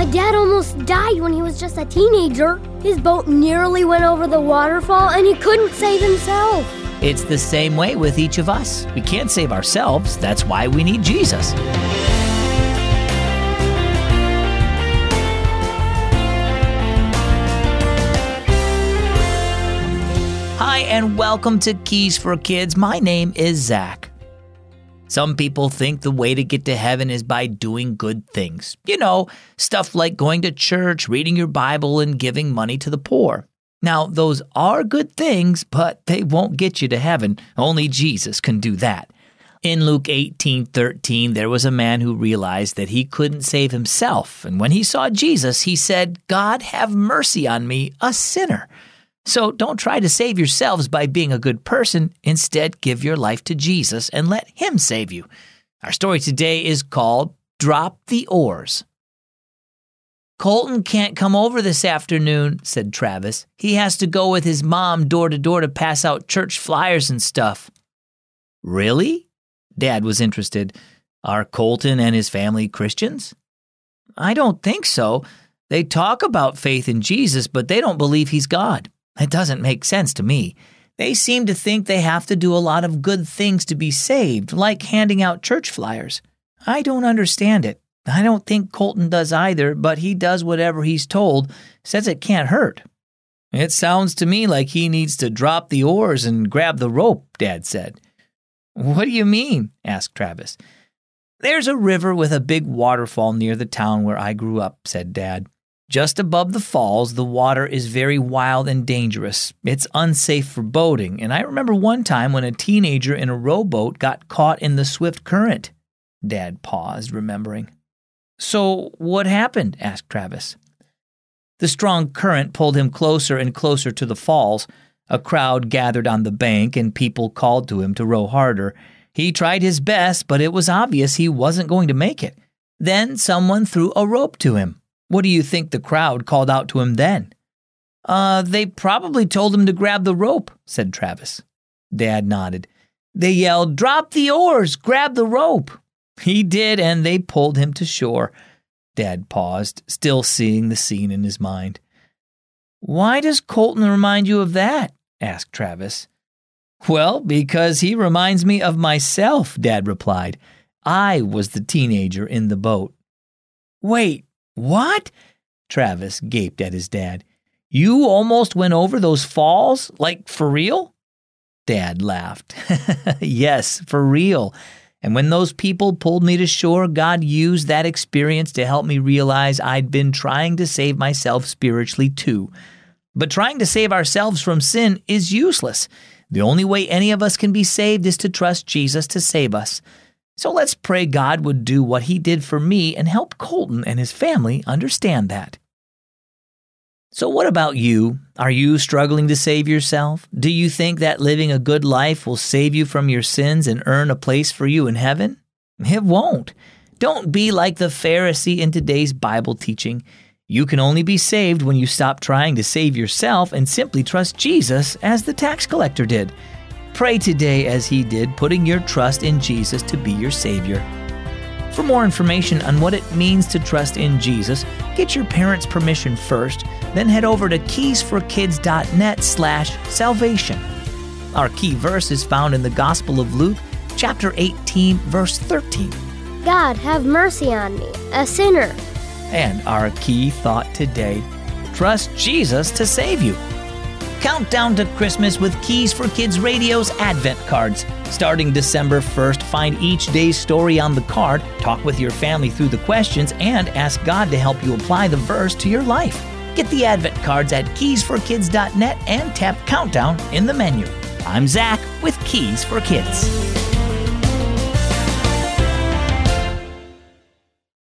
My dad almost died when he was just a teenager. His boat nearly went over the waterfall and he couldn't save himself. It's the same way with each of us. We can't save ourselves. That's why we need Jesus. Hi, and welcome to Keys for Kids. My name is Zach. Some people think the way to get to heaven is by doing good things. You know, stuff like going to church, reading your Bible, and giving money to the poor. Now, those are good things, but they won't get you to heaven. Only Jesus can do that. In Luke 18:13, there was a man who realized that he couldn't save himself, and when he saw Jesus, he said, "God, have mercy on me, a sinner." So don't try to save yourselves by being a good person. Instead, give your life to Jesus and let Him save you. Our story today is called Drop the Oars. Colton can't come over this afternoon, said Travis. He has to go with his mom door to door to pass out church flyers and stuff. Really? Dad was interested. Are Colton and his family Christians? I don't think so. They talk about faith in Jesus, but they don't believe he's God. It doesn't make sense to me. They seem to think they have to do a lot of good things to be saved, like handing out church flyers. I don't understand it. I don't think Colton does either, but he does whatever he's told, says it can't hurt. It sounds to me like he needs to drop the oars and grab the rope, Dad said. What do you mean? asked Travis. There's a river with a big waterfall near the town where I grew up, said Dad. Just above the falls, the water is very wild and dangerous. It's unsafe for boating, and I remember one time when a teenager in a rowboat got caught in the swift current. Dad paused, remembering. So, what happened? asked Travis. The strong current pulled him closer and closer to the falls. A crowd gathered on the bank, and people called to him to row harder. He tried his best, but it was obvious he wasn't going to make it. Then someone threw a rope to him. What do you think the crowd called out to him then? Uh, they probably told him to grab the rope, said Travis. Dad nodded. They yelled, Drop the oars, grab the rope. He did, and they pulled him to shore. Dad paused, still seeing the scene in his mind. Why does Colton remind you of that? asked Travis. Well, because he reminds me of myself, Dad replied. I was the teenager in the boat. Wait, what? Travis gaped at his dad. You almost went over those falls? Like for real? Dad laughed. yes, for real. And when those people pulled me to shore, God used that experience to help me realize I'd been trying to save myself spiritually too. But trying to save ourselves from sin is useless. The only way any of us can be saved is to trust Jesus to save us. So let's pray God would do what He did for me and help Colton and his family understand that. So, what about you? Are you struggling to save yourself? Do you think that living a good life will save you from your sins and earn a place for you in heaven? It won't. Don't be like the Pharisee in today's Bible teaching. You can only be saved when you stop trying to save yourself and simply trust Jesus as the tax collector did. Pray today as he did, putting your trust in Jesus to be your Savior. For more information on what it means to trust in Jesus, get your parents' permission first, then head over to keysforkids.net slash salvation. Our key verse is found in the Gospel of Luke, chapter 18, verse 13. God, have mercy on me, a sinner. And our key thought today trust Jesus to save you. Countdown to Christmas with Keys for Kids Radio's Advent cards. Starting December 1st, find each day's story on the card, talk with your family through the questions, and ask God to help you apply the verse to your life. Get the Advent cards at keysforkids.net and tap Countdown in the menu. I'm Zach with Keys for Kids.